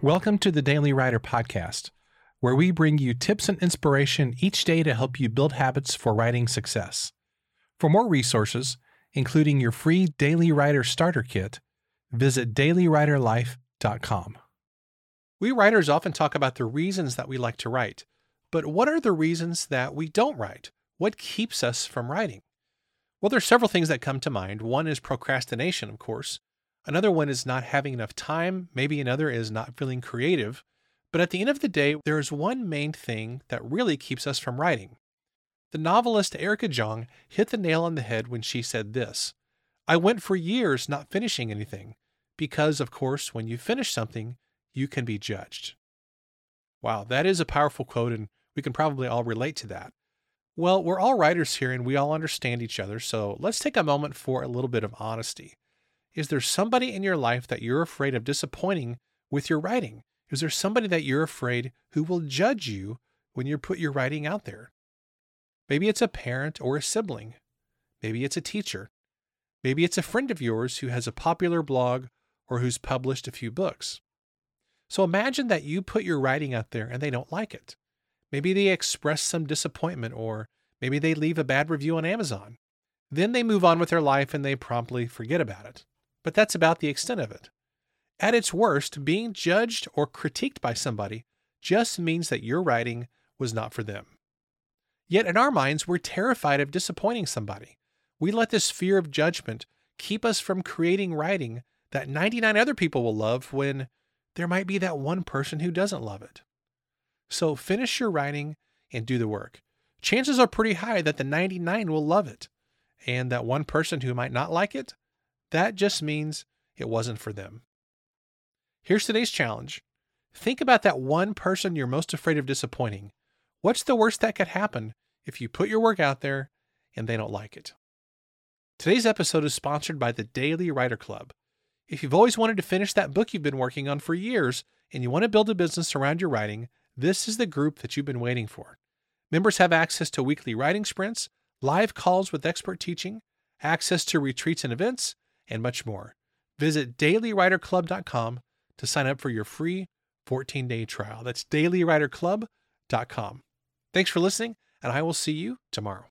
Welcome to the Daily Writer Podcast, where we bring you tips and inspiration each day to help you build habits for writing success. For more resources, including your free Daily Writer Starter Kit, visit dailywriterlife.com. We writers often talk about the reasons that we like to write, but what are the reasons that we don't write? What keeps us from writing? Well, there are several things that come to mind. One is procrastination, of course. Another one is not having enough time. Maybe another is not feeling creative. But at the end of the day, there is one main thing that really keeps us from writing. The novelist Erica Jong hit the nail on the head when she said this I went for years not finishing anything, because, of course, when you finish something, you can be judged. Wow, that is a powerful quote, and we can probably all relate to that. Well, we're all writers here and we all understand each other, so let's take a moment for a little bit of honesty. Is there somebody in your life that you're afraid of disappointing with your writing? Is there somebody that you're afraid who will judge you when you put your writing out there? Maybe it's a parent or a sibling. Maybe it's a teacher. Maybe it's a friend of yours who has a popular blog or who's published a few books. So imagine that you put your writing out there and they don't like it. Maybe they express some disappointment or maybe they leave a bad review on Amazon. Then they move on with their life and they promptly forget about it but that's about the extent of it. At its worst, being judged or critiqued by somebody just means that your writing was not for them. Yet in our minds, we're terrified of disappointing somebody. We let this fear of judgment keep us from creating writing that 99 other people will love when there might be that one person who doesn't love it. So finish your writing and do the work. Chances are pretty high that the 99 will love it, and that one person who might not like it that just means it wasn't for them. Here's today's challenge think about that one person you're most afraid of disappointing. What's the worst that could happen if you put your work out there and they don't like it? Today's episode is sponsored by the Daily Writer Club. If you've always wanted to finish that book you've been working on for years and you want to build a business around your writing, this is the group that you've been waiting for. Members have access to weekly writing sprints, live calls with expert teaching, access to retreats and events, and much more. Visit dailywriterclub.com to sign up for your free 14 day trial. That's dailywriterclub.com. Thanks for listening, and I will see you tomorrow.